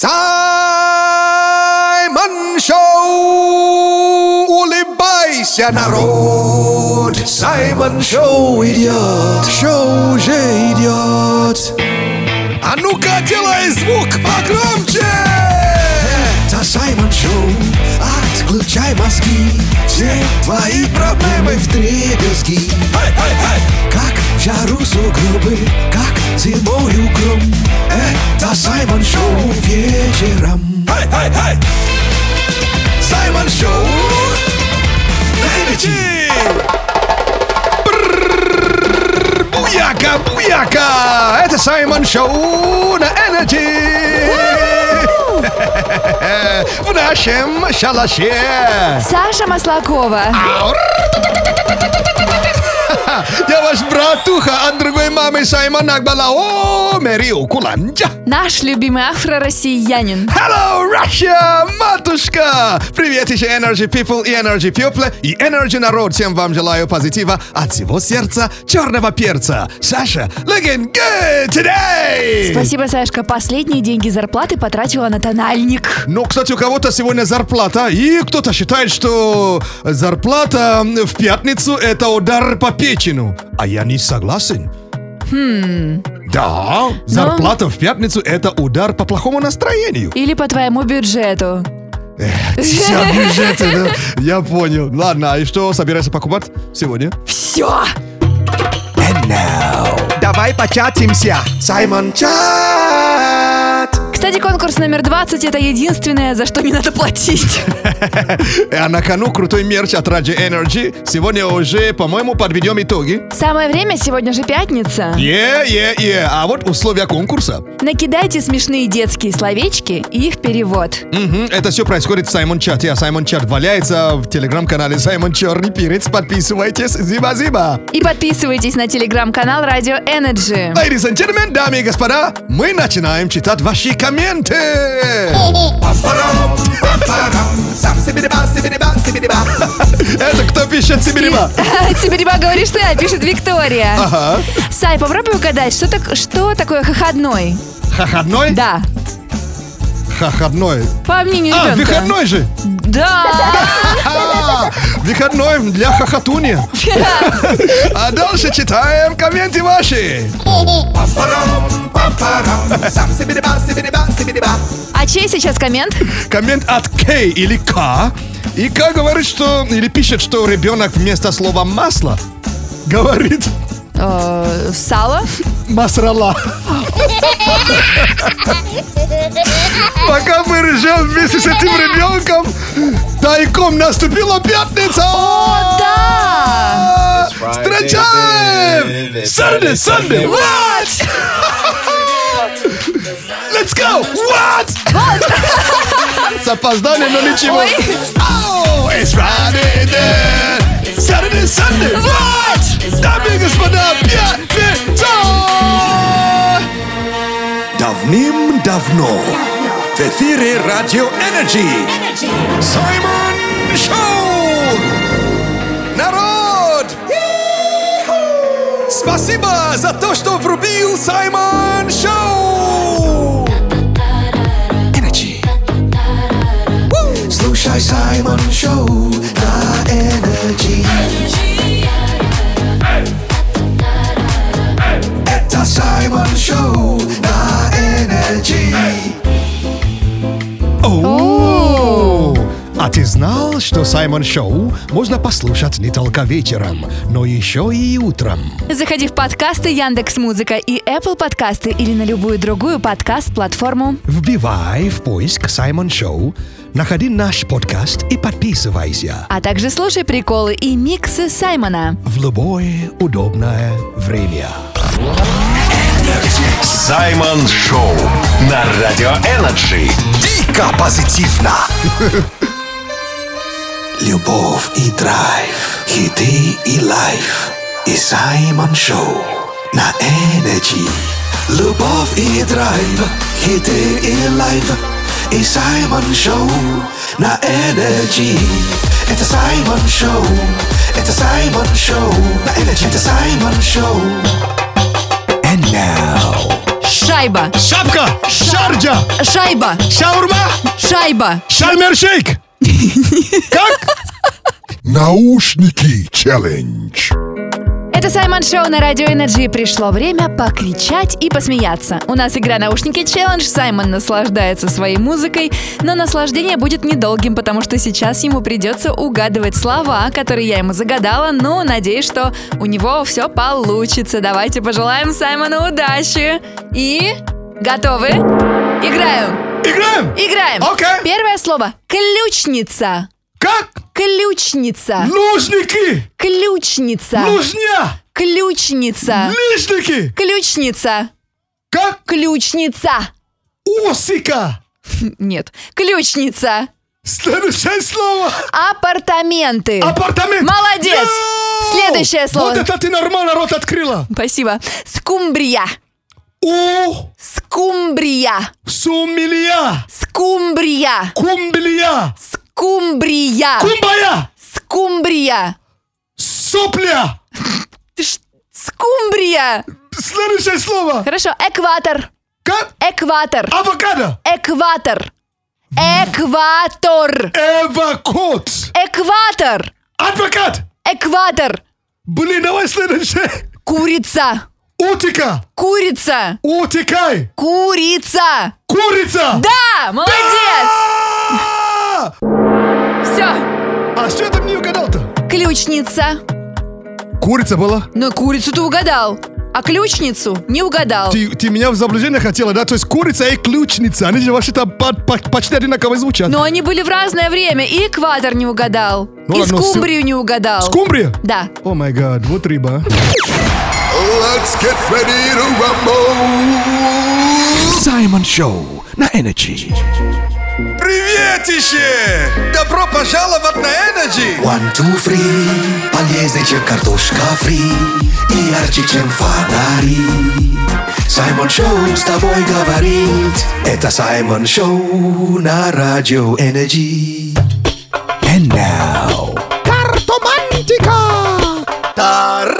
Саймон Шоу! Улыбайся, народ! Саймон Шоу идет! Шоу уже идет! А ну-ка, делай звук погромче! Это Саймон Шоу! Отключай мозги! Все твои проблемы в дребезги! Как в жару сугробы, как зимою гром Это Саймон Шоу вечером Саймон Шоу на Energy. Буяка, буяка! Это Саймон Шоу на Energy! В нашем шалаше! Саша Маслакова. Я ваш братуха от другой мамы Саймон Акбала. О, Мэрио Куланджа! Наш любимый афро-россиянин. Hello, Russia, матушка! Привет еще Energy People и Energy People и Energy народ. Всем вам желаю позитива от всего сердца черного перца. Саша, looking good today! Спасибо, Сашка. Последние деньги зарплаты потратила на тональник. Ну, кстати, у кого-то сегодня зарплата, и кто-то считает, что зарплата в пятницу это удар по печену. А я не согласен. Хм. Да, зарплата в пятницу это удар по плохому настроению. Или по твоему бюджету. Все бюджеты, да? Я понял. Ладно, а и что собираешься покупать сегодня? Все! Давай початимся. Саймон Чат. Кстати, конкурс номер 20 это единственное, за что не надо платить. А на кону крутой мерч от Radio Energy. Сегодня уже, по-моему, подведем итоги. Самое время, сегодня же пятница. Е, е, е. А вот условия конкурса. Накидайте смешные детские словечки и их перевод. Это все происходит в Саймон Чате, а Саймон Чат валяется в телеграм-канале Саймон Черный Перец. Подписывайтесь. Зиба-зиба. И подписывайтесь на телеграм-канал Radio Energy. Ladies and gentlemen, дамы и господа, мы начинаем читать ваши комменты. Это кто пишет Сибириба? Сибириба говоришь ты, а пишет Виктория. Ага. Сай, попробуй угадать, что, так, что такое хоходной? Хаходной? Да. Хаходной. По мнению А, ребенка. выходной же. Да. Выходной для хохотуни. А дальше читаем комменты ваши. А чей сейчас коммент? Коммент от К или К. И К говорит, что, или пишет, что ребенок вместо слова масло говорит Э, сало? масрала. Пока мы ржем вместе с этим ребенком, тайком наступила пятница! О, да! Встречаем! Saturday, Sunday, what? Let's go! What? С опозданием, но ничего. Oh, it's Friday then. Saturday, Sunday, what? Дамы и господа, пятница! Давным-давно в эфире Радио Energy Саймон Шоу! Народ! Спасибо за то, что врубил Саймон Шоу! Energy. Слушай Саймон Шоу на Energy. Это Саймон Шоу на Energy. О! А ты знал, что Саймон Шоу можно послушать не только вечером, но еще и утром? Заходи в подкасты Яндекс Музыка и Apple подкасты или на любую другую подкаст-платформу. Вбивай в поиск Саймон Шоу, находи наш подкаст и подписывайся А также слушай приколы и миксы Саймона. в любое удобное время. Саймон Шоу на Радио Energy. Дико позитивно! Любовь и драйв, хиты и лайф. И Саймон Шоу на Energy. Любовь и драйв, хиты и лайф. И Саймон Шоу на Energy. Это Саймон Шоу, это Саймон Шоу на Energy. Это Саймон Шоу. Шайба. Шапка. Шарджа. Шайба. Шаурма. Шайба. Шальмершейк. Как? Наушники челлендж. Это Саймон Шоу на Радио Энерджи. Пришло время покричать и посмеяться. У нас игра «Наушники челлендж». Саймон наслаждается своей музыкой, но наслаждение будет недолгим, потому что сейчас ему придется угадывать слова, которые я ему загадала, но надеюсь, что у него все получится. Давайте пожелаем Саймону удачи. И... Готовы? Играем! Играем. Играем! Окей. Первое слово. Ключница. Как? Ключница. Лужники. Ключница. Лужня. Ключница. Лижники. Ключница. Как? Ключница. Осика. Нет. Ключница. Следующее слово. Апартаменты. Апартамент. Молодец. Йоу! Следующее слово. Вот это ты нормально рот открыла. Спасибо. Скумбрия. У. Скумбрия. Сумилия. Скумбрия. Кумбилия. Скумбрия. Кумбая. Скумбрия. Сопля. Ты ш- Скумбрия. Следующее слово. Хорошо. Экватор. Как? Экватор. Авокадо. Экватор. Экватор. Эвакот. Экватор. Адвокат. Экватор. Блин, давай следующее. Курица. Утика. Курица. Утекай. Курица. Курица. Да, молодец. А! Все. А что ты мне угадал-то? Ключница. Курица была? Но курицу ты угадал. А ключницу не угадал. Ты, ты меня в заблуждение хотела, да? То есть курица и ключница, они же вообще-то по- по- почти одинаково звучат. Но они были в разное время. И экватор не угадал. Ну и ладно, скумбрию не угадал. Скумбрия? Да. Oh my God, вот рыба. Let's get ready to rumble. Саймон Шоу на Energy. Приветище! Добро пожаловать на Energy! One, two, three, полезнее, чем картошка фри И ярче, чем фонари Саймон Шоу с тобой говорит Это Саймон Шоу на Радио Energy And now, Тароскоп!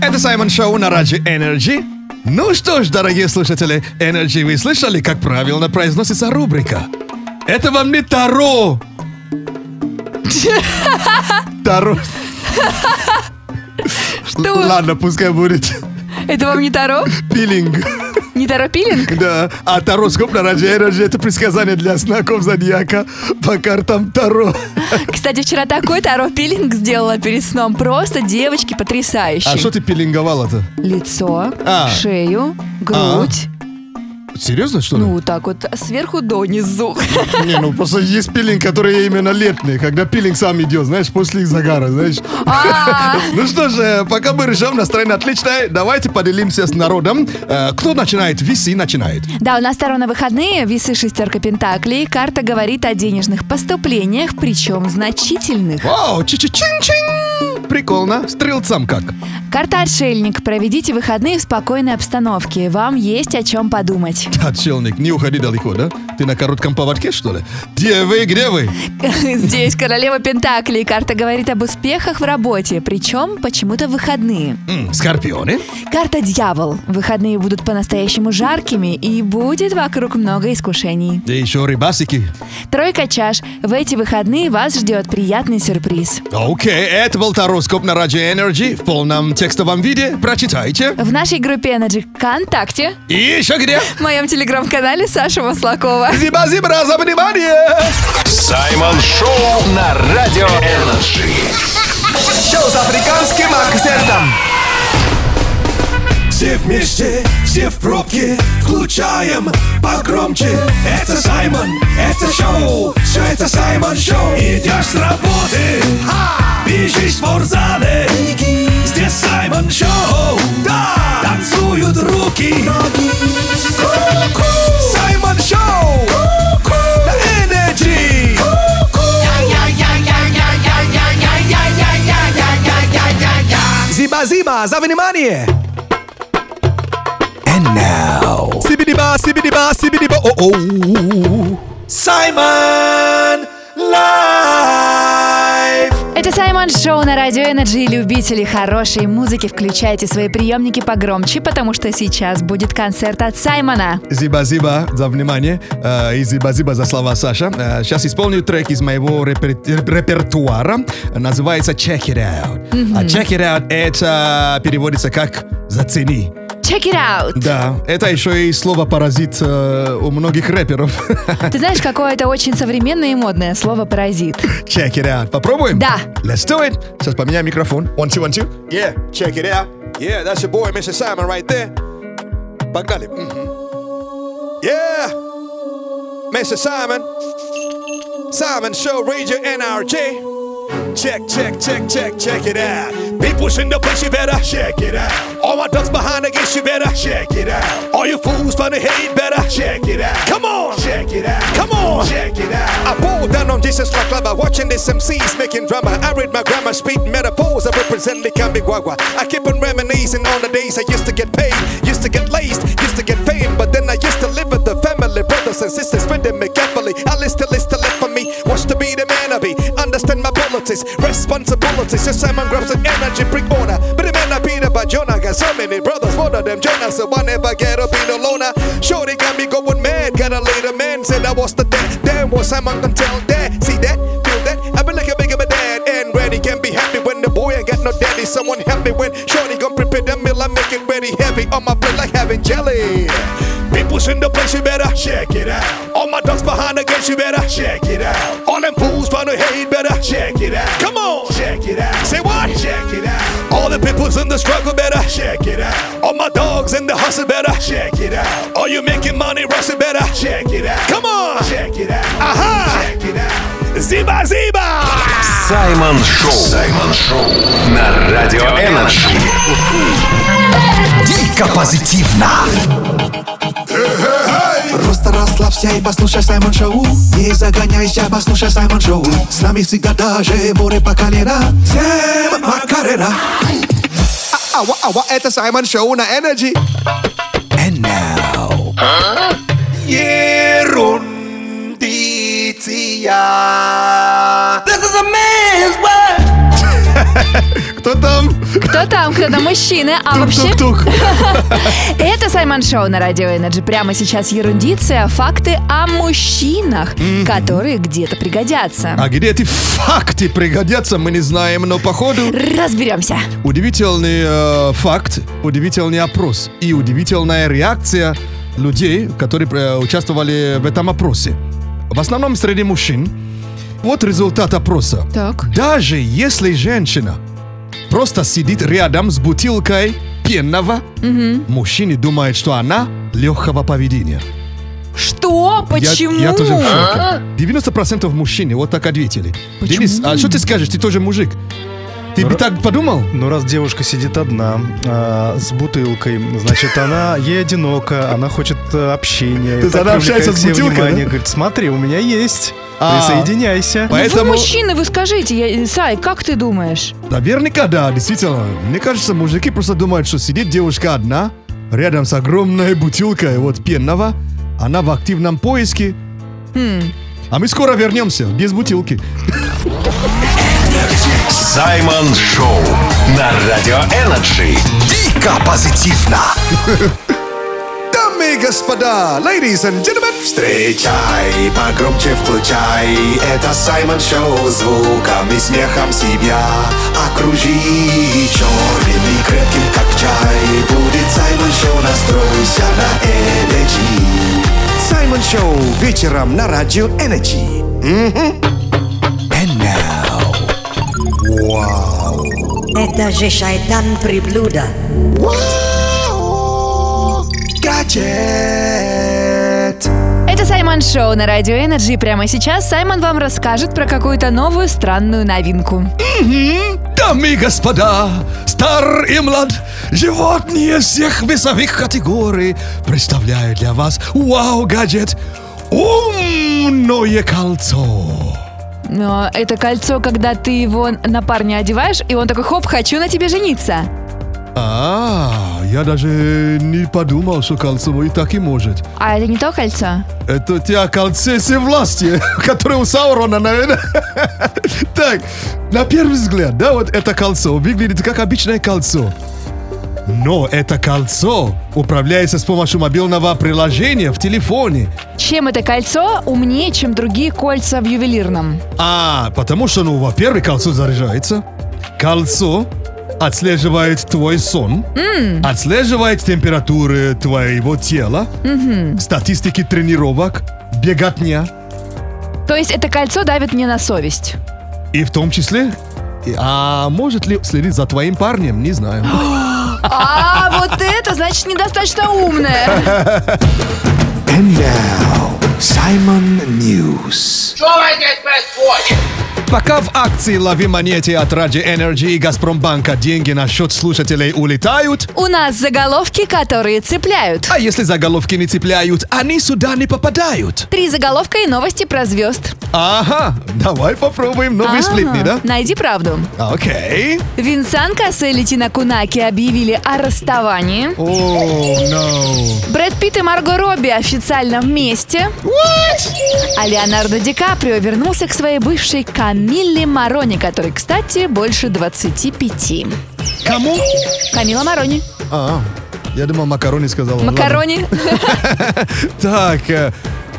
Это Саймон Шоу на Радио Energy. Ну что ж, дорогие слушатели, Energy, вы слышали, как правильно произносится рубрика? Это вам не Таро! Таро. Ладно, пускай будет Это вам не Таро? пилинг. Не Таро пилинг? Да, а тароскоп на Радио Energy это предсказание для знаков зодиака по картам Таро. Кстати, вчера такой Таро пилинг сделала перед сном. Просто девочки потрясающие. А что ты пилинговала-то? Лицо, А. шею, грудь. Серьезно, что ли? Ну, так вот, сверху донизу. Не, ну просто есть пилинг, которые именно летные, когда пилинг сам идет, знаешь, после загара, знаешь. А, Ну что же, пока мы решим, настроение отличное, давайте поделимся с народом. Э, Кто начинает? Виси начинает. Да, у нас второй на выходные, весы шестерка пентаклей. Карта говорит о денежных поступлениях, причем значительных. Вау, чи-чи-чин-чин. Прикольно. Стрелцам как? Карта отшельник. Проведите выходные в спокойной обстановке. Вам есть о чем подумать. Отшельник, не уходи далеко, да? Ты на коротком поводке, что ли? Где вы, где вы? Здесь королева Пентаклей. Карта говорит об успехах в работе, причем почему-то в выходные. М, Скорпионы? Карта Дьявол. Выходные будут по-настоящему жаркими и будет вокруг много искушений. И еще рыбасики. Тройка чаш. В эти выходные вас ждет приятный сюрприз. Окей, это был тароскоп на Радио Energy в полном текстовом виде. Прочитайте. В нашей группе Energy ВКонтакте, И еще где? в моем телеграм-канале Саша Маслакова. Зиба-зибра за внимание! Саймон Шоу на Радио Energy. Шоу с африканским акцентом Все вместе, все в пробке Включаем погромче. Это Саймон, это шоу Все это Саймон Шоу. Идешь с работы Бежишь в спортзале Здесь Саймон Шоу Да, танцуют руки. Ку-ку. Саймон Шоу На Зиба-зиба, за внимание! And now, Сибидиба, сибидиба, сибидиба, о-о. Саймон Лайв! Это Саймон Шоу на Радио Energy. Любители хорошей музыки, включайте свои приемники погромче, потому что сейчас будет концерт от Саймона. Зиба-зиба за внимание э, и зиба-зиба за слова Саша. Э, сейчас исполню трек из моего репер- репертуара. Называется Check It Out. А Check It Out это переводится как «зацени». Check it out! Да, это еще и слово паразит э, у многих рэперов. Ты знаешь, какое-то очень современное и модное слово «паразит». Check it out. Попробуем? Да. Let's do it. Сейчас поменяем микрофон. One, two, one, two. Yeah, check it out. Yeah, that's your boy, Mr. Simon, right there. Погнали. Мгм. Yeah, Mr. Simon. Simon Show, Radio NRJ. Check, check, check, check, check it out. People's in the place, you better check it out. All my ducks behind gates, you better check it out. All you fools trying to hate, better check it out. Come on, check it out. Come on, check it out. I pull down on Jesus like lava, watching this MCs making drama. I read my grammar, speak metaphors, I represent the Kambigwagwa. I keep on reminiscing on the days I used to get paid, used to get laced, used to fame, but then I used to live with the family, brothers and sisters, spending me carefully. I list the list to left for me, watch to be the man I be, understand my politics, responsibilities. Yes, Simon grabs an energy, bring order, but the man I be the Jonah got so many brothers, one of them Jonah, so I never get up in a loner. They got me going mad, got a later man said I was the dad, damn, was Simon can tell that, see that, feel that, I been like a big and ready can be happy when the boy ain't got no daddy. Someone help me when Shorty gon' prepare the meal, I make it ready heavy on my plate like having jelly. People's in the place, you better check it out. All my dogs behind the gates, you better check it out. All them fools trying to hate, better check it out. Come on, check it out. Say what? Check it out. All the people's in the struggle, better check it out. All my dogs in the hustle, better check it out. All you making money, Russell, better check it out. Come on, check it out. Aha, check it out. Зиба, зиба. Саймон Шоу. Саймон Шоу. На Радио Energy. Дико позитивно. Просто расслабься и послушай Саймон Шоу Не загоняйся, послушай Саймон Шоу С нами всегда даже море по колено Всем Макарена Ава, ава, это Саймон Шоу на Energy. And now. Ерундиция This is a man's world Кто там? Кто там? Кто там? Мужчины. А вообще, это Саймон Шоу на Радио Energy. Прямо сейчас ерундиция, факты о мужчинах, которые где-то пригодятся. А где эти факты пригодятся, мы не знаем, но походу Разберемся. удивительный э, факт, удивительный опрос и удивительная реакция людей, которые э, участвовали в этом опросе. В основном среди мужчин. Вот результат опроса. Так. Даже если женщина просто сидит рядом с бутылкой пенного, мужчины думают, что она легкого поведения. Что? Я- Почему? Я, тоже в шоке. 90% мужчин вот так ответили. Денис, а что ты скажешь? Ты тоже мужик. Ты бы так подумал? Ну, раз девушка сидит одна, а, с бутылкой, значит, она ей одинока, она хочет э, общения. То есть она общается с бутылкой, внимание, да? Говорит, смотри, у меня есть, А. присоединяйся. Ну, Поэтому, Вы мужчины, вы скажите, я- Сай, как ты думаешь? наверняка, да, действительно. Мне кажется, мужики просто думают, что сидит девушка одна, рядом с огромной бутылкой вот пенного, она в активном поиске. А мы скоро вернемся, без бутылки. Саймон Шоу. На Радио Energy. Дико позитивно Дамы и господа, ladies and gentlemen, Встречай, погромче включай Это Саймон Шоу Звуком и смехом себя Окружи черным и крепким, как чай Будет Саймон Шоу, настройся на Energy Саймон Шоу вечером на радио Energy. And now. Это же шайтан приблуда. Гаджет Это Саймон Шоу на Радио Energy. Прямо сейчас Саймон вам расскажет про какую-то новую странную новинку. Дамы и господа, стар и млад, животные всех весовых категорий представляю для вас вау-гаджет умное кольцо. Но это кольцо, когда ты его на парня одеваешь, и он такой, хоп, хочу на тебе жениться. А, я даже не подумал, что кольцо и так и может. А это не то кольцо? Это у тебя кольце всевластия, которое у Саурона, наверное. Так, на первый взгляд, да, вот это кольцо выглядит как обычное кольцо. Но это кольцо управляется с помощью мобильного приложения в телефоне. Чем это кольцо умнее, чем другие кольца в ювелирном? А, потому что, ну, во-первых, кольцо заряжается. Кольцо отслеживает твой сон, отслеживает температуры твоего тела, статистики тренировок, беготня. То есть это кольцо давит мне на совесть. И в том числе, а может ли следить за твоим парнем, не знаю. А, вот это значит недостаточно умное. And now, Simon News. Пока в акции «Лови монеты» от Ради Energy и Газпромбанка деньги на счет слушателей улетают, У нас заголовки, которые цепляют. а если заголовки не цепляют, они сюда не попадают. Три заголовка и новости про звезд. Ага, давай попробуем новые Ага, сплетни, да? Найди правду. Окей. Винсан Кассель и Тина Кунаки объявили о расставании. О, no. Брэд Питт и Марго Робби официально вместе. А Леонардо Ди Каприо вернулся к своей бывшей Камилле Марони, которой, кстати, больше 25. Кому? Камила Марони. А, я думал, макарони сказала. Макарони. Так, э,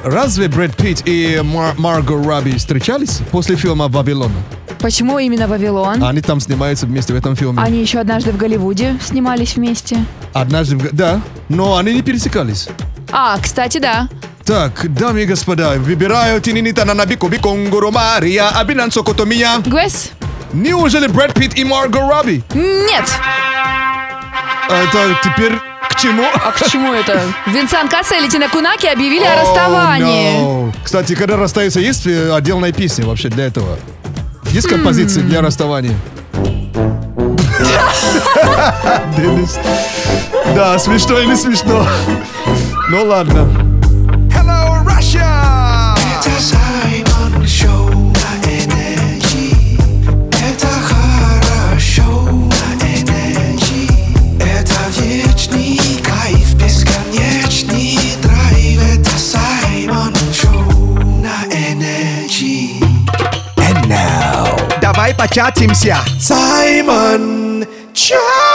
разве Брэд Питт и Мар- Марго Робби встречались после фильма «Вавилон»? Почему именно Вавилон? Они там снимаются вместе в этом фильме. Они еще однажды в Голливуде снимались вместе. Однажды, в да, но они не пересекались. А, кстати, да. Так, дамы и господа, выбираю Тининита на Набику Биконгуру Мария Абинан Сокотомия. Гвес? Неужели Брэд Питт и Марго Робби? Нет. Это теперь к чему? А к чему это? Винсан Кассель и Тина Кунаки объявили о расставании. Oh, no. Кстати, когда расстаются, есть э, отдельная песня вообще для этого? Есть композиции для расставания? Да, смешно или смешно? Ну ладно. Давай початимся. Саймон Чат!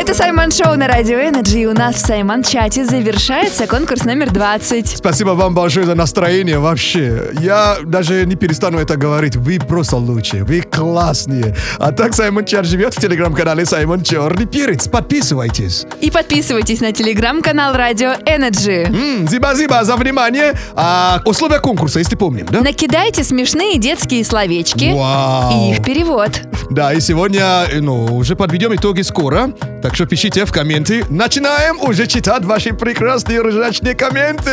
Это Саймон Шоу на Радио Energy. И у нас в Саймон Чате завершается конкурс номер 20. Спасибо вам большое за настроение вообще. Я даже не перестану это говорить. Вы просто лучшие, вы классные. А так Саймон Чат живет в телеграм-канале Саймон Черный Перец. Подписывайтесь. И подписывайтесь на телеграм-канал Радио Energy. Зиба-зиба за внимание. А, условия конкурса, если помним, да? Накидайте смешные детские словечки Вау. и их перевод. Да, и сегодня, э, ну, уже подведем итоги скоро. Так что пишите в комменты. Начинаем уже читать ваши прекрасные ржачные комменты.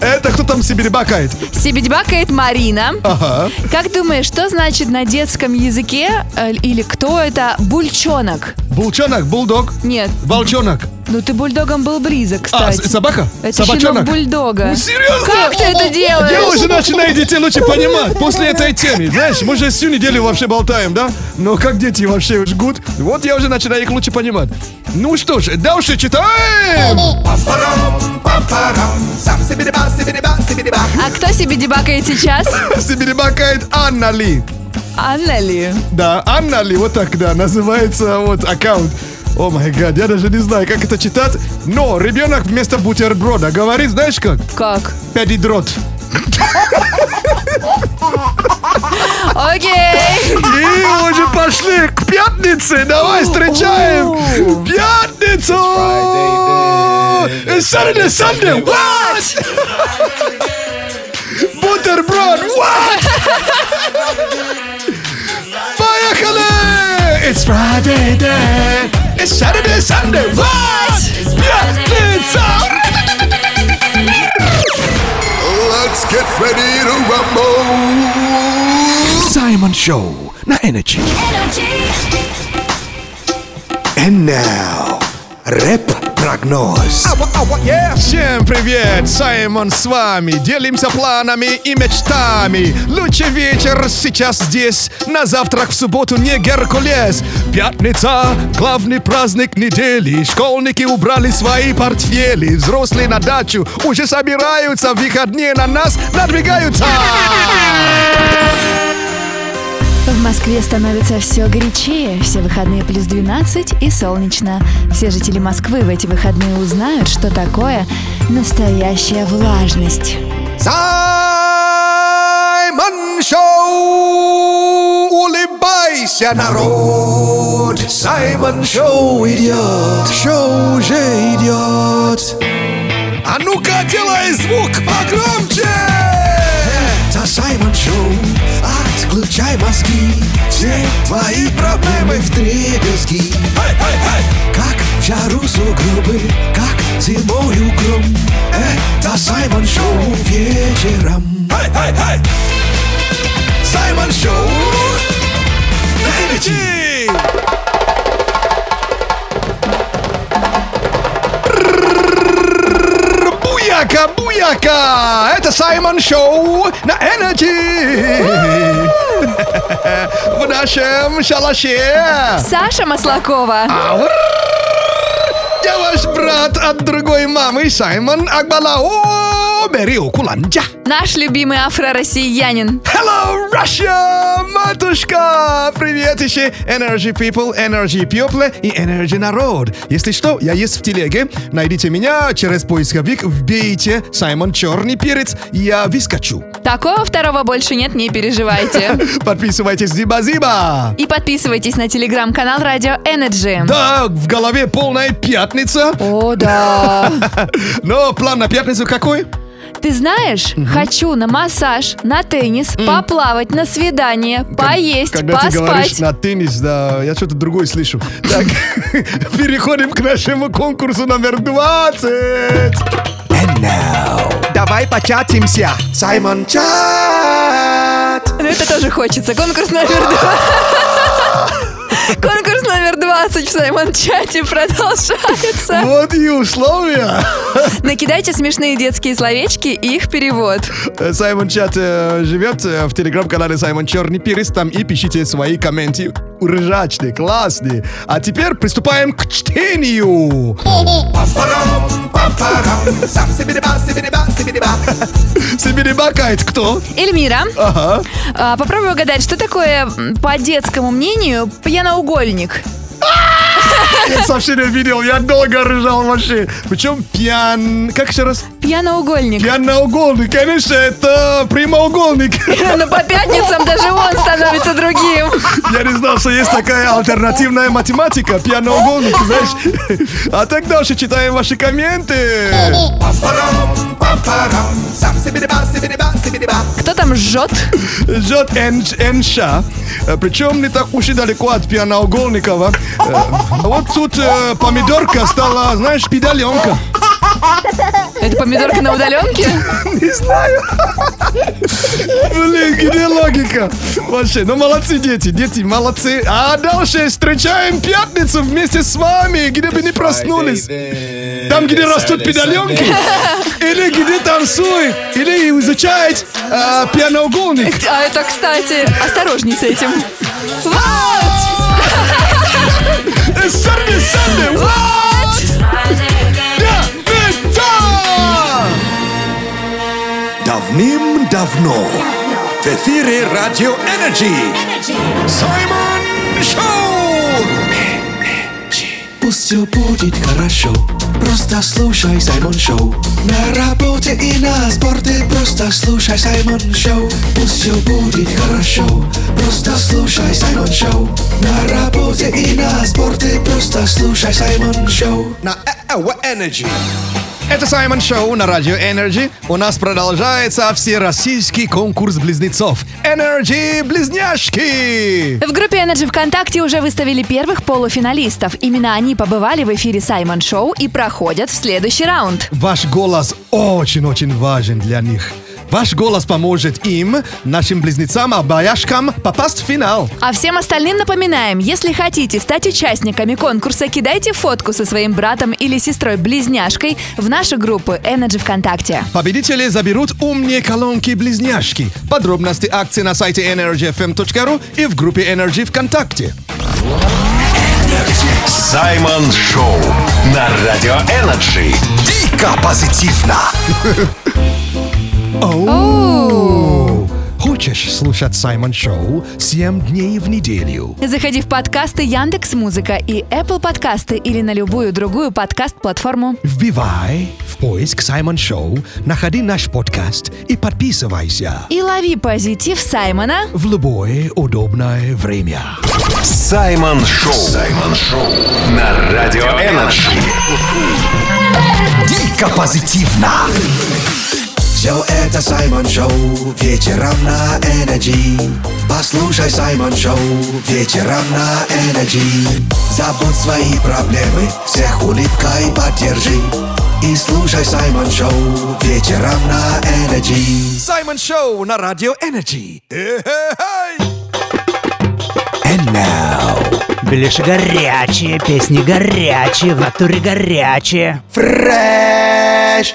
Это кто там себе бакает? Сибидьбакает Марина. Ага. Как думаешь, что значит на детском языке, э, или кто это, бульчонок? Булчонок, бульдог, Нет, волчонок. ну ты бульдогом был близок, А, кстати. с- собака? Это Собачонок? щенок бульдога. Ну, серьезно? Как ты это делаешь? Я уже начинаю детей лучше понимать после этой темы. Знаешь, мы же всю неделю вообще болтаем, да? Но как дети вообще жгут, вот я уже начинаю их лучше понимать. Ну что ж, дальше читаем! А кто себе дебакает сейчас? Себе бакает Анна Ли. Анна ли? Да, Анна Ли, вот так, да, называется вот аккаунт. О май гад, я даже не знаю, как это читать. Но ребенок вместо бутерброда говорит, знаешь как? Как? Педидрот. Окей. И уже пошли к пятнице. Давай встречаем пятницу. It's Saturday, Sunday. What? Бутерброд. What? Поехали! It's Friday day. It's Saturday, Sunday. What? Пятница. Get ready to rumble. Simon Show. Na energy. energy. And now. Рэп-прогноз. Всем привет! Саймон с вами. Делимся планами и мечтами. Лучший вечер сейчас здесь. На завтрак в субботу не Геркулес. Пятница, главный праздник недели. Школьники убрали свои портфели. Взрослые на дачу уже собираются. В выходные на нас надвигаются. В Москве становится все горячее. Все выходные плюс 12 и солнечно. Все жители Москвы в эти выходные узнают, что такое настоящая влажность. Саймон Шоу! Улыбайся, народ! Саймон Шоу идет! Шоу уже идет! А ну-ка, делай звук погромче! Это Саймон Шоу! Отключай мозги! Все твои проблемы в дребезги! Как в жару сугробы, как зимою гром Это Саймон Шоу вечером Буяка! Это Саймон Шоу на Energy! В нашем шалаше! Саша Маслакова. Я ваш брат от другой мамы, Саймон Акбалао Бериокуланджа. Наш любимый афро-россиянин. Hello, Russia, матушка! Привет еще Energy People, Energy People и Energy Народ. Если что, я есть в телеге. Найдите меня через поисковик, вбейте Саймон Черный Перец, я выскочу. Такого второго больше нет, не переживайте. Подписывайтесь, зиба-зиба! И подписывайтесь на телеграм-канал Радио Energy. Да, в голове полная пятница. О, да. Но план на пятницу какой? Ты знаешь, хочу на массаж, на теннис, поплавать, на свидание, поесть, Когда ты говоришь поспать. на теннис, да, я что-то другое слышу. Так, переходим к нашему конкурсу номер 20. And now, давай початимся. Саймон Чат. Ну, это тоже хочется. Конкурс номер два. Конкурс номер 20 в Саймон-чате продолжается. Вот и условия. Накидайте смешные детские словечки и их перевод. Э, Саймон Чат э, живет э, в телеграм-канале Саймон Черный Перец. Там и пишите свои комменты. Уржачные, классные. А теперь приступаем к чтению. Сибирибакает кто? Эльмира, Ага. а, попробуй угадать, что такое, по детскому мнению, пьяноугольник? Я сообщение видел, я долго ржал вообще. Причем пьян... Как еще раз? Пьяноугольник. Пьяноугольник, конечно, это прямоугольник. Но по пятницам даже он становится другим. Я не знал, что есть такая альтернативная математика, пьяноугольник, знаешь. А так дальше читаем ваши комменты. Кто там жжет? Жжет НШ. Причем не так уж и далеко от пьяноугольникова. Э, Вот тут э, помидорка стала, знаешь, педаленка. Это помидорка на удаленке? Не знаю. Блин, где логика? Вообще, ну молодцы дети, дети молодцы. А дальше встречаем пятницу вместе с вами, где бы не проснулись. Там, где растут педаленки, или где танцуют, или изучают а, пьяноугольник. А это, кстати, осторожней с этим. Вот! Э, Sunday, Sunday, what? Да, да! Давным-давно в эфире Радио Energy Саймон Шоу Пусть все будет хорошо Просто слушай Саймон Шоу На работе и на спорте Просто слушай Саймон Шоу Пусть все будет хорошо Просто слушай Саймон Шоу На работе и на спорте Просто слушай Саймон Шоу На Energy Это Саймон Шоу на Радио Energy. У нас продолжается всероссийский конкурс близнецов. Energy Близняшки! В группе Energy ВКонтакте уже выставили первых полуфиналистов. Именно они побывали в эфире Саймон Шоу и проходят в следующий раунд. Ваш голос очень-очень важен для них. Ваш голос поможет им, нашим близнецам-обаяшкам, попасть в финал. А всем остальным напоминаем, если хотите стать участниками конкурса, кидайте фотку со своим братом или сестрой-близняшкой в нашу группу Energy ВКонтакте. Победители заберут умные колонки-близняшки. Подробности акции на сайте energyfm.ru и в группе Energy ВКонтакте. Саймон Шоу на Радио Energy. Дико позитивно. Оу. Хочешь слушать Саймон Шоу 7 дней в неделю? Заходи в подкасты Яндекс Музыка и Apple подкасты или на любую другую подкаст-платформу. Вбивай в поиск Саймон Шоу, находи наш подкаст и подписывайся И лови позитив Саймона в любое удобное время. Саймон Шоу. Саймон Шоу на Radio Energy. Дико позитивно. Все это Саймон Шоу вечером на Energy. Послушай Саймон Шоу вечером на Energy. Забудь свои проблемы, всех улыбкой поддержи. И слушай Саймон Шоу вечером на Energy. Саймон Шоу на Радио Energy. And now, Беляши горячие, песни горячие, в натуре горячие. Fresh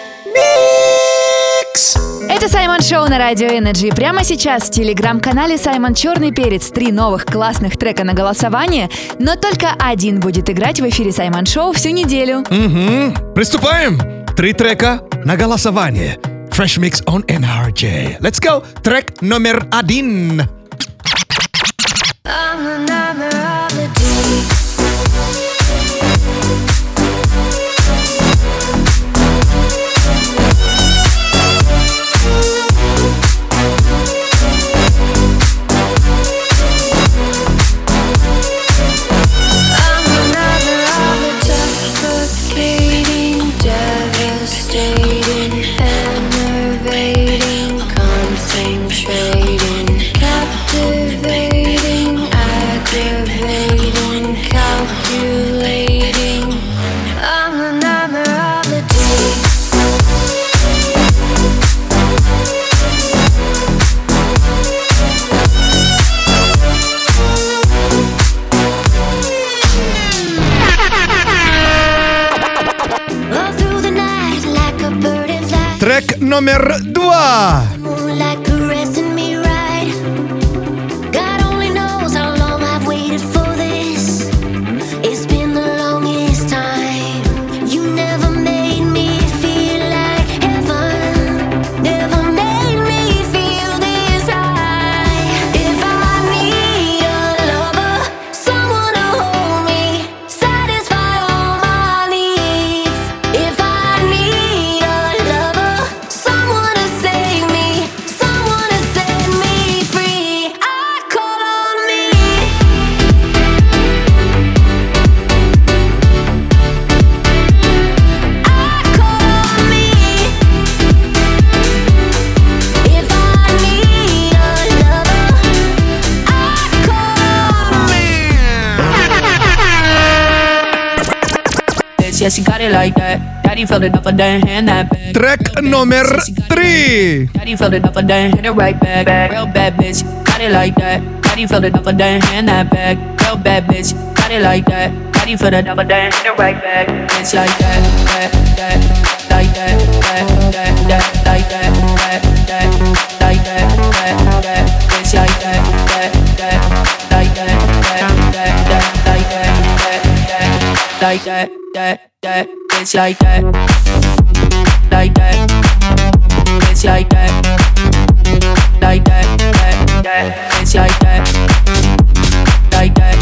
Mix. Это Саймон Шоу на Радио Energy. Прямо сейчас в телеграм-канале Саймон Черный Перец три новых классных трека на голосование, но только один будет играть в эфире Саймон Шоу всю неделю. Мгм. Приступаем. Три трека на голосование. Fresh Mix on NRJ. Let's go. Трек номер один. Трек yeah, she got it like that. Daddy felt it up and then hand that back. Track number three. Daddy felt it up and then hand it right back. Real bad bitch, got it like that. Daddy felt it up and then hand that back. Real bad bitch, got it like that. Daddy felt it up and then hand it right back. It's like that, that, that, like that, that, that, that, like that, that, that, like that, that, that. It's like that, that. Like that, that, that, bitch like that, like that, bitch like that, like that, that, that, bitch like that, like that.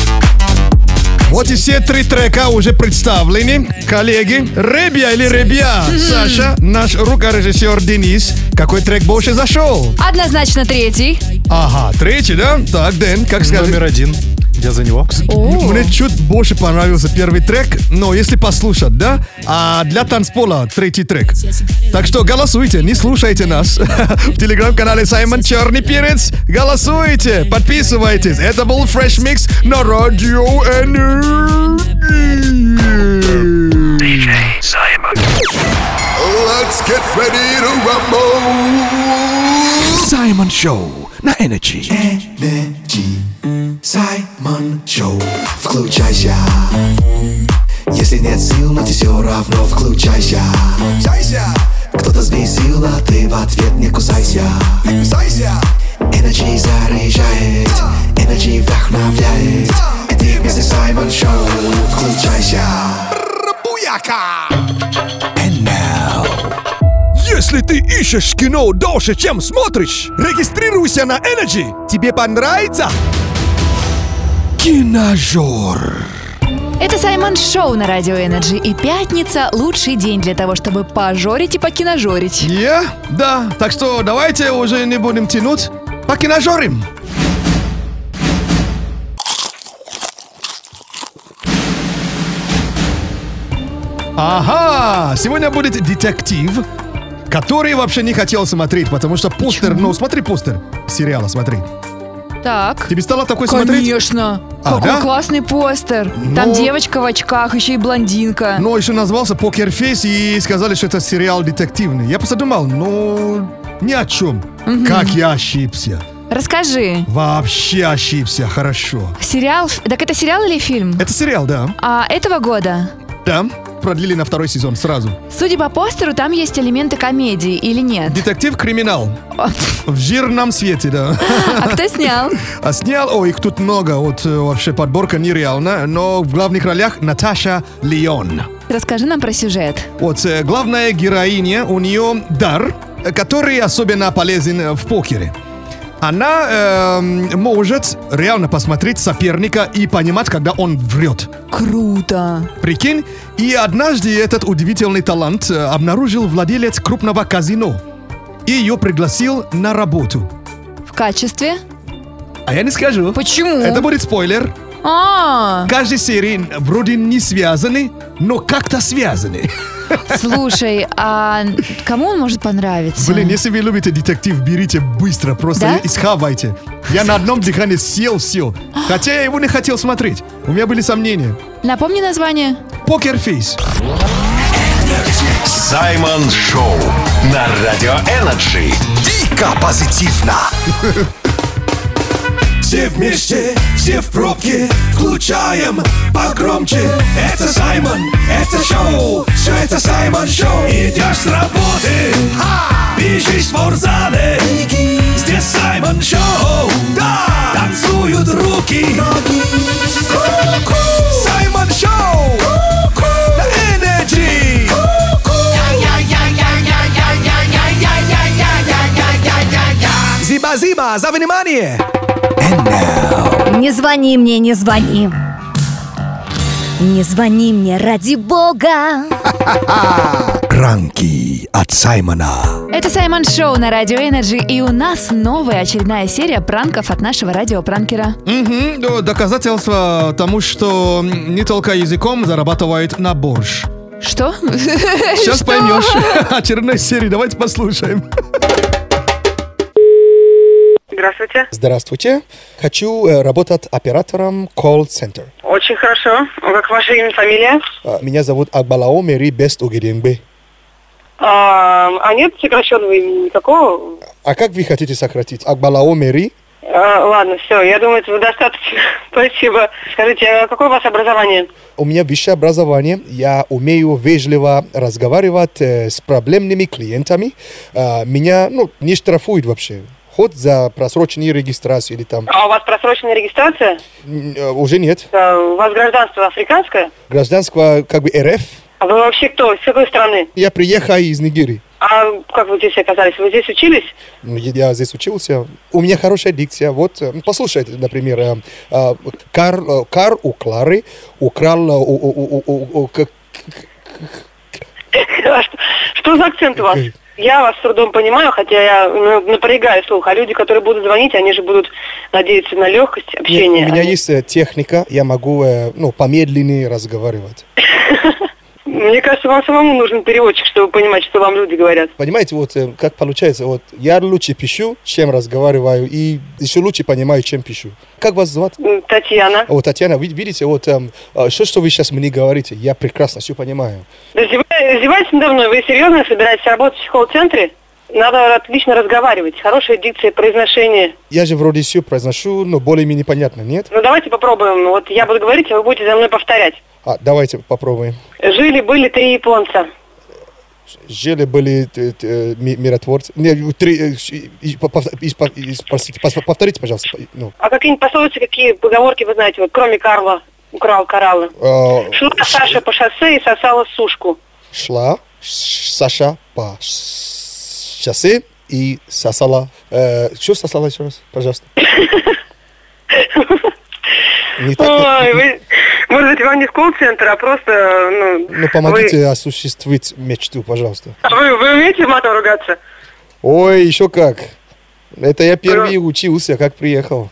Вот и все три трека уже представлены. Коллеги, Ребя или Ребя? Саша, наш рукорежиссер Денис. Какой трек больше зашел? Однозначно третий. Ага, третий, да? Так, Дэн, как сказать? Номер один. Я за него. Мне чуть больше понравился первый трек, но если послушать, да? А для танцпола третий трек. Так что голосуйте, не слушайте нас. В телеграм-канале Саймон Черный Перец. Голосуйте, подписывайтесь. Это был Fresh Mix на Радио Energy. Let's get ready to rumble. Саймон Шоу на Energy. Energy. Не кусайся. Energy заряжает, Energy вдохновляет. И ты вместе с Саймон Шоу. Включайся. Now. Если ты ищешь кино дольше, чем смотришь, регистрируйся на Energy. Тебе понравится? Киножор. Это Саймон Шоу на Радио Energy. И пятница – лучший день для того, чтобы пожорить и покиножорить. Я? Да. Так что давайте уже не будем тянуть. Покиножорим. Ага, сегодня будет детектив, который вообще не хотел смотреть, потому что постер, ну смотри постер сериала, смотри. Так. Тебе стало такой смотреть? Конечно. А, Какой да? классный постер. Там Ну- девочка в очках, еще и блондинка. Но еще назывался Покерфейс и сказали, что это сериал детективный. Я просто думал, ну, ни о чем. Как я ошибся. Расскажи. Вообще ошибся, хорошо. Сериал... Так это сериал или фильм? Это сериал, да. А этого года? Да, продлили на второй сезон сразу. Судя по постеру, там есть элементы комедии или нет? Детектив-криминал. В жирном свете, да. А кто снял? А снял, ой, их тут много, вот э, вообще подборка нереальная, но в главных ролях Наташа Леон. Расскажи нам про сюжет. Вот э, главная героиня, у нее дар, э, который особенно полезен в покере. Она эм, может реально посмотреть соперника и понимать, когда он врет. Круто. Прикинь, и однажды этот удивительный талант э, обнаружил владелец крупного казино. И ее пригласил на работу. В качестве? А я не скажу. Почему? Это будет спойлер. А, Каждой серии вроде не связаны, но как-то связаны. Слушай, а кому он может понравиться? Блин, если вы любите детектив, берите быстро, просто Да? и схавайте. Я на одном дыхании съел все. Хотя я его не хотел смотреть. У меня были сомнения. Напомни название. Покерфейс. Саймон Шоу на Радио Energy. Дико позитивно. Все вместе, все в пробке, включаем погромче. Это Саймон, это шоу, все это Саймон Шоу. Идешь с работы, бежишь в спортзале. Здесь Саймон Шоу, да, танцуют руки. Саймон Шоу, на Energy. Зиба-зиба, за внимание! Не звони мне, не звони. Не звони мне ради бога. Пранки от Саймона. Это Саймон Шоу на Радио Energy, и у нас новая очередная серия пранков от нашего радиопранкера. Да, доказательство тому, что не только языком зарабатывает на борщ. Что? Сейчас Что? поймешь. Очередной серии, давайте послушаем. Здравствуйте. Здравствуйте. Хочу э, работать оператором колл-центр. Очень хорошо. Как ваше имя, фамилия? А, Меня зовут Акбалао Мери Бест Угеденгбе. А, а нет сокращенного имени никакого? А как вы хотите сократить? Акбалао Мери? А, ладно, все, я думаю, этого достаточно. Спасибо. Скажите, а какое у вас образование? У меня высшее образование. Я умею вежливо разговаривать э, с проблемными клиентами. А, Меня ну, не штрафуют вообще. Хоть за просроченную регистрацию или там... А у вас просроченная регистрация? Э, Уже нет. А, у вас гражданство африканское? Гражданство как бы РФ. А вы вообще кто? С какой страны? Я приехал из Нигерии. А как вы здесь оказались? Вы здесь учились? Ну, Я здесь учился. У меня хорошая дикция. Вот, э, послушайте, например, э, Кар, Кар у Клары украл... у- у- у- у- у- А что, что за акцент у вас? Я вас с трудом понимаю, хотя я ну, напрягаю слух, а люди, которые будут звонить, они же будут надеяться на легкость общения. Нет, у меня Они- есть э, техника, я могу э, ну, помедленнее разговаривать. Мне кажется, вам самому нужен переводчик, чтобы понимать, что вам люди говорят. Понимаете, вот э, как получается, вот я лучше пишу, чем разговариваю, и еще лучше понимаю, чем пишу. Как вас зовут? Татьяна. Вот, Татьяна, вы видите, вот эм, э, что вы сейчас мне говорите, я прекрасно все понимаю. Да зеваете надо мной? Вы серьезно собираетесь работать в колл-центре? Надо отлично разговаривать. Хорошая дикция, произношение. Я же вроде все произношу, но более-менее понятно, нет? Ну, давайте попробуем. Вот я буду говорить, а вы будете за мной повторять. А, давайте попробуем. Жили-были три японца. Жили были э, э, ми- миротворцы. Не, три, повторите, пожалуйста. по- Ну, А какие-нибудь пословицы, какие поговорки вы знаете? Вот кроме Карла украл кораллы. э, Шла Саша по шоссе и сосала сушку. шла Саша по шоссе и сосала... э, что сосала еще раз, пожалуйста? Не так, Ой, вы, может быть, вам не в колл-центр, а просто, ну... ну, помогите осуществить мечту, пожалуйста. Вы, вы, вы умеете матом ругаться? Ой, еще как. Это я первый учился, как приехал.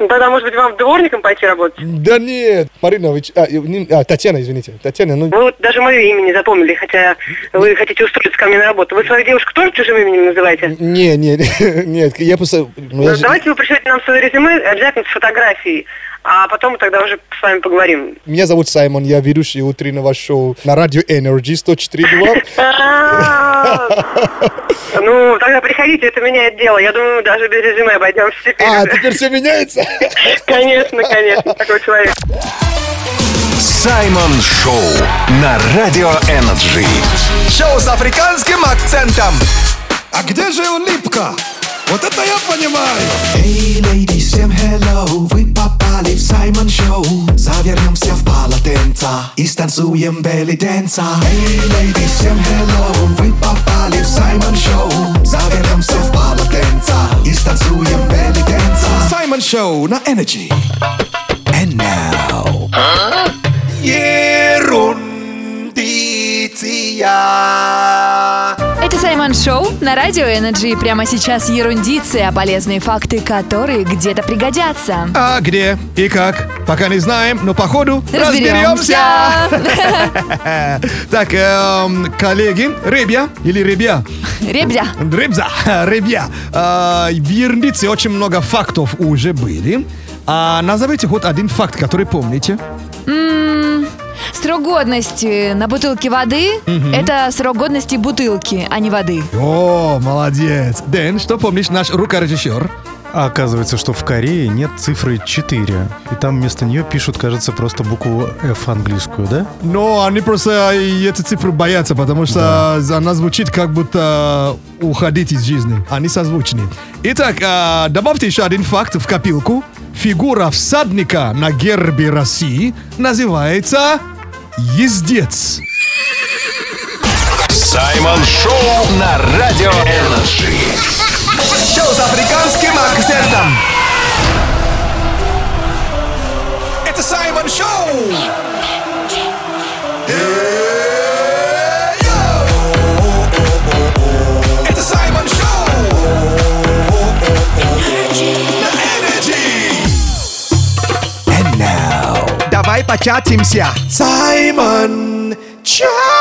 Ну, Тогда, может быть, вам дворником пойти работать? Да нет, Марина, вы а, не- а, Татьяна, извините. Татьяна, ну, Вы вот даже мое имя не запомнили, хотя вы хотите устроиться ко мне на работу. Вы свою девушку тоже чужим именем называете? не, не, нет, я просто... ну, Ну, я же- давайте вы пришлете нам свое резюме, обязательно с фотографией, а потом мы тогда уже с вами поговорим. Меня зовут Саймон, я ведущий утреннего шоу на радио Energy 104.2. А, Ну, тогда приходите, это меняет дело. Я думаю, мы даже без резюме обойдемся теперь. А, теперь все меняется? Конечно, конечно, такой человек. Саймон Шоу на Радио Energy. Шоу с африканским акцентом. А где же улыбка? Вот это я понимаю. Эй, леди, всем hello, вы попали в Саймон Шоу. Завернемся в полотенца и станцуем belly dance а Эй, леди, всем hello, вы попали в Саймон Шоу. Завернемся в полотенца и станцуем belly dance а Саймон Шоу на Energy. And now Ерундиция Это Саймон Шоу на Радио Energy. Прямо сейчас ерундиция, полезные факты, которые где-то пригодятся. А где и как? Пока не знаем, но походу Разберемся. разберемся. Так, эм, коллеги, ребя или ребя? Ребзя. Ребза, ребя. А, В Ерндице очень много фактов уже были. А назовите хоть один факт, который помните. М, Срок годности на бутылке воды Мгм. это срок годности бутылки, а не воды. О, молодец. Дэн, что помнишь, наш рукорежиссер? А оказывается, что в Корее нет цифры 4. И там вместо нее пишут, кажется, просто букву F английскую, да? Но они просто эти цифры боятся, потому что она звучит как будто уходить из жизни. Они созвучны. Итак, а, добавьте еще один факт в копилку. Фигура всадника на гербе России называется ездец. Саймон Шоу на Радио Energy. Шоу с африканским акцентом. Это Саймон Шоу! Давай початимся. Саймон Чат!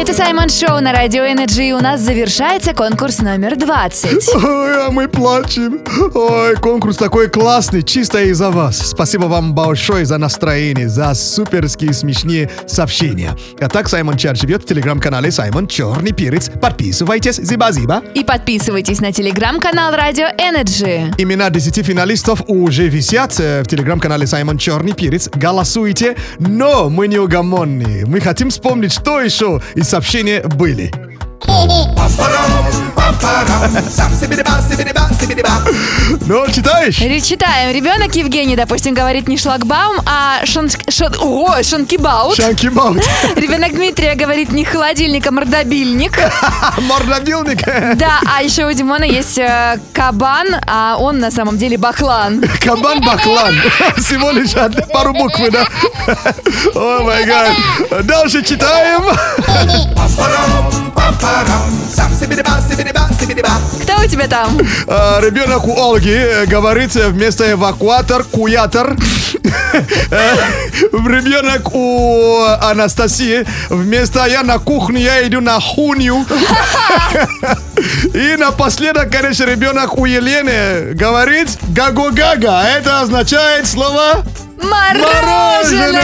Это Саймон Шоу на Радио Energy, и у нас завершается конкурс номер 20. Ой, а мы плачем. Ой, конкурс такой классный, чисто из-за вас. Спасибо вам большое за настроение, за суперские смешные сообщения. А так Саймон Чат живет в телеграм-канале Саймон Черный Перец. Подписывайтесь, зиба-зиба. И подписывайтесь на телеграм-канал Радио Energy. Имена 10 финалистов уже висят э, в телеграм-канале Саймон Черный Перец. Голосуйте, но мы неугомонные. Мы хотим вспомнить, что еще из сообщения были. Ну, читаешь? Читаем. Ребенок Евгений, допустим, говорит не шлагбаум, а шон... шон- О, шонкибаут. Шанкибаут. Ребенок Дмитрия говорит не холодильник, а мордобильник. Мордобилник. Да, а еще у Димона есть э, кабан, а он на самом деле баклан. Кабан-баклан. Всего лишь пару букв, да? О май гад. Дальше читаем. Кто у тебя там? А, Ребенок у Олги э, говорит э, вместо эвакуатор куятор. Э, Ребенок у Анастасии вместо я на кухню, я иду на хунью. И напоследок, конечно, ребенок у Елены говорит гаго-гага. Это означает слово Мороженое!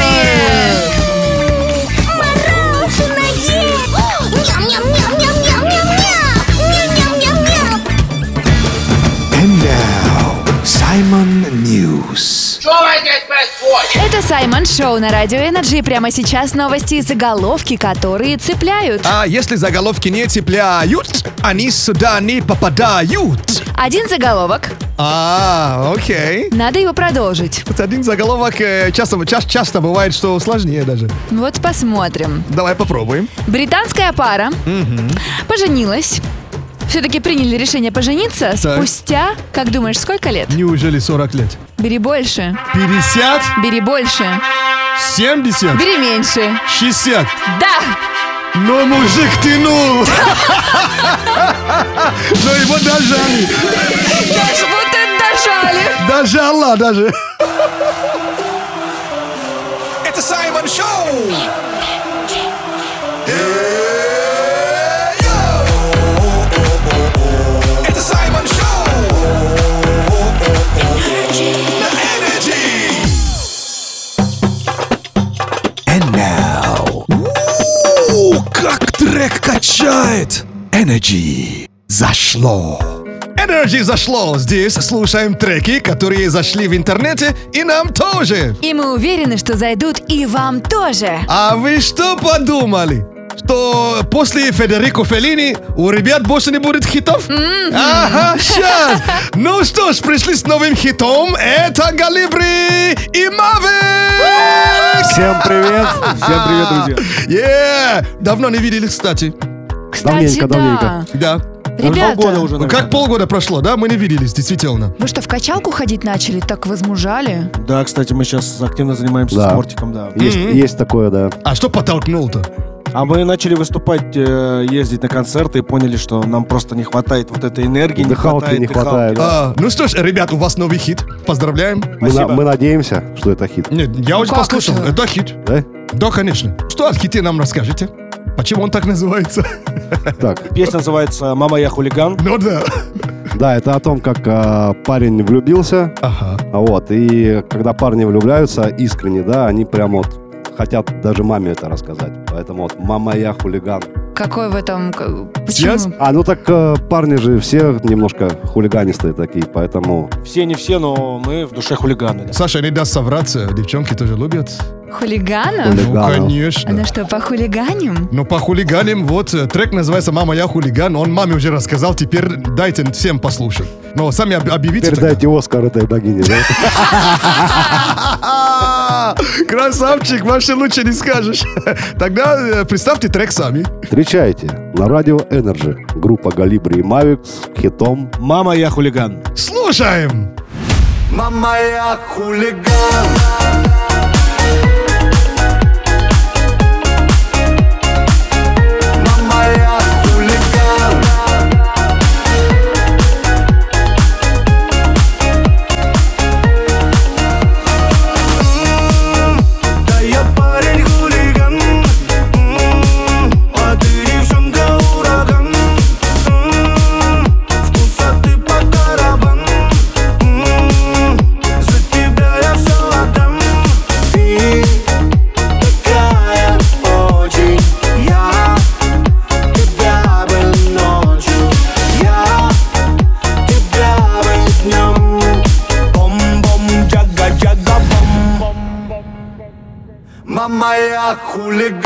Плюс. Это Саймон Шоу на Радио Energy. Прямо сейчас новости и заголовки, которые цепляют. А если заголовки не цепляют, они сюда не попадают. Один заголовок. А, окей. Надо его продолжить. Вот один заголовок э, часто, ча- часто бывает, что сложнее даже. Вот посмотрим. Давай попробуем. Британская пара поженилась. Все-таки приняли решение пожениться Так. спустя, как думаешь, сколько лет? Неужели 40 лет? Бери больше. 50? Бери больше. 70? Бери меньше. 60? Да! Но мужик тянул! Но его дожали! Даже вот это дожали! Дожала даже! Это Саймон Шоу! Как трек качает. Energy. Зашло. Energy зашло! Здесь слушаем треки, которые зашли в интернете, и нам тоже! И мы уверены, что зайдут и вам тоже. А вы что подумали? Что после Федерико Феллини у ребят больше не будет хитов? Ага, сейчас! Ну что ж, пришли с новым хитом. Это Галибри и Мавик! Всем привет! Всем привет, друзья! Yeah! Давно не видели, кстати. Кстати, Давненько, да. давненько. Да. Ребята, Полгода уже, Ну, как полгода прошло, да? Мы не виделись, действительно. вы что, в качалку ходить начали? Так возмужали? Да, кстати, мы сейчас активно занимаемся Да. спортиком, да. Есть, есть такое, да. А что подтолкнул-то? А мы начали выступать, э, ездить на концерты и поняли, что нам просто не хватает вот этой энергии, Дыхалки не хватает. А, ну что ж, ребят, у вас новый хит. Поздравляем. Мы, на- мы надеемся, что это хит. Нет, я уже как послушал. это? Это? хит. Да? Да, конечно. Что о хите нам расскажете? Почему он так называется? Так, Песня называется «Мама, я хулиган». Ну да. да, это о том, как а, парень влюбился. Ага. А Вот, и когда парни влюбляются искренне, да, они прям вот хотят даже маме это рассказать. Поэтому вот «Мама, я хулиган». Какой в этом... Почему? А, ну так э, парни же все немножко хулиганистые такие, поэтому... Все не все, но мы в душе хулиганы. да. Саша не даст совраться. Девчонки тоже любят. Хулиганов? Ну, Хулиганов. А конечно. на что, по хулиганим? Ну, по хулиганам, вот, э, трек называется «Мама, я хулиган». Он маме уже рассказал, теперь дайте всем послушать. Но сами об- объявите. Теперь дайте Оскар этой богине, да? Красавчик, вообще лучше не скажешь. Тогда э, представьте трек сами. Встречайте на радио Energy группа Галибри и Мавик с хитом «Мама, я хулиган». Слушаем! Мама, я хулиган. Я хулиган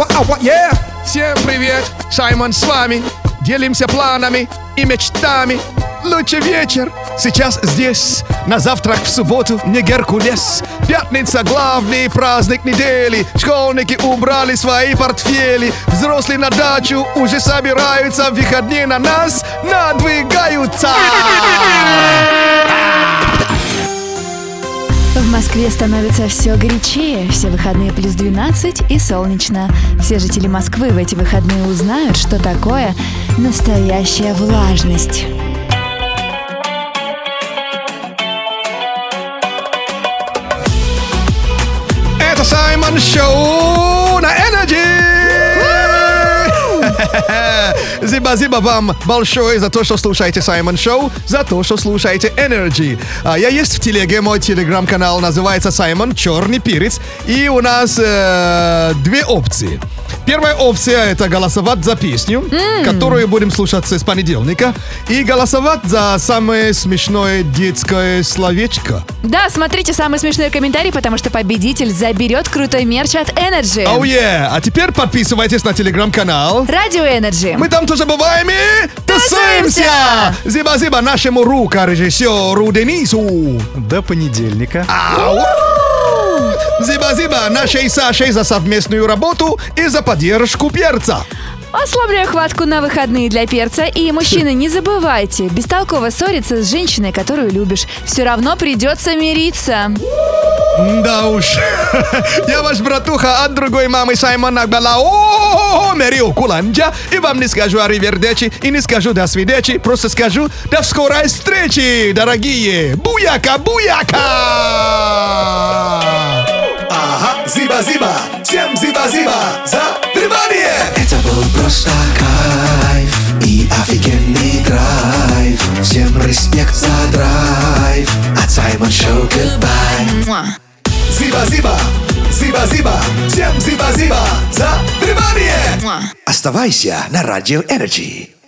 Ава, ава, yeah! Всем привет! Саймон с вами. Делимся планами и мечтами. Лучший вечер сейчас здесь. На завтрак в субботу не Геркулес. Пятница главный праздник недели. Школьники убрали свои портфели. Взрослые на дачу уже собираются. Выходные на нас надвигаются. В Москве становится все горячее. Все выходные плюс 12 и солнечно. Все жители Москвы в эти выходные узнают, что такое настоящая влажность. Это Саймон Шоу Зиба-зиба вам большое за то, что слушаете Саймон Шоу, за то, что слушаете Energy. А, я есть в телеге, мой телеграм-канал называется Саймон Черный Перец, и у нас э, две опции. Первая опция это голосовать за песню, которую будем слушать с понедельника, и голосовать за самое смешное детское словечко. Да, смотрите самый смешной комментарий, потому что победитель заберет крутой мерч от Energy. Oh yeah! А теперь подписывайтесь на телеграм-канал. Радио Energy. Мы там тоже бываем и тусуемся! Зиба-зиба нашему рукорежиссеру Денису. До понедельника. Ау! Зиба-зиба нашей Сашей за совместную работу и за поддержку перца. Ослабляю хватку на выходные для перца. И, мужчины, не забывайте, бестолково ссориться с женщиной, которую любишь. Все равно придется мириться. Да уж. Я ваш братуха от другой мамы Саймона Бела. О, Мерил Куланджа. И вам не скажу аривердечи и не скажу до свидечи. Просто скажу до скорой встречи, дорогие. Буяка, буяка! Ага, зиба-зиба, всем зиба-зиба за внимание! Это был просто кайф и офигенный драйв. Всем респект за драйв. От Саймон Шоу goodbye. Зиба-зиба, зиба-зиба, всем зиба-зиба за внимание! Оставайся на Радио Energy.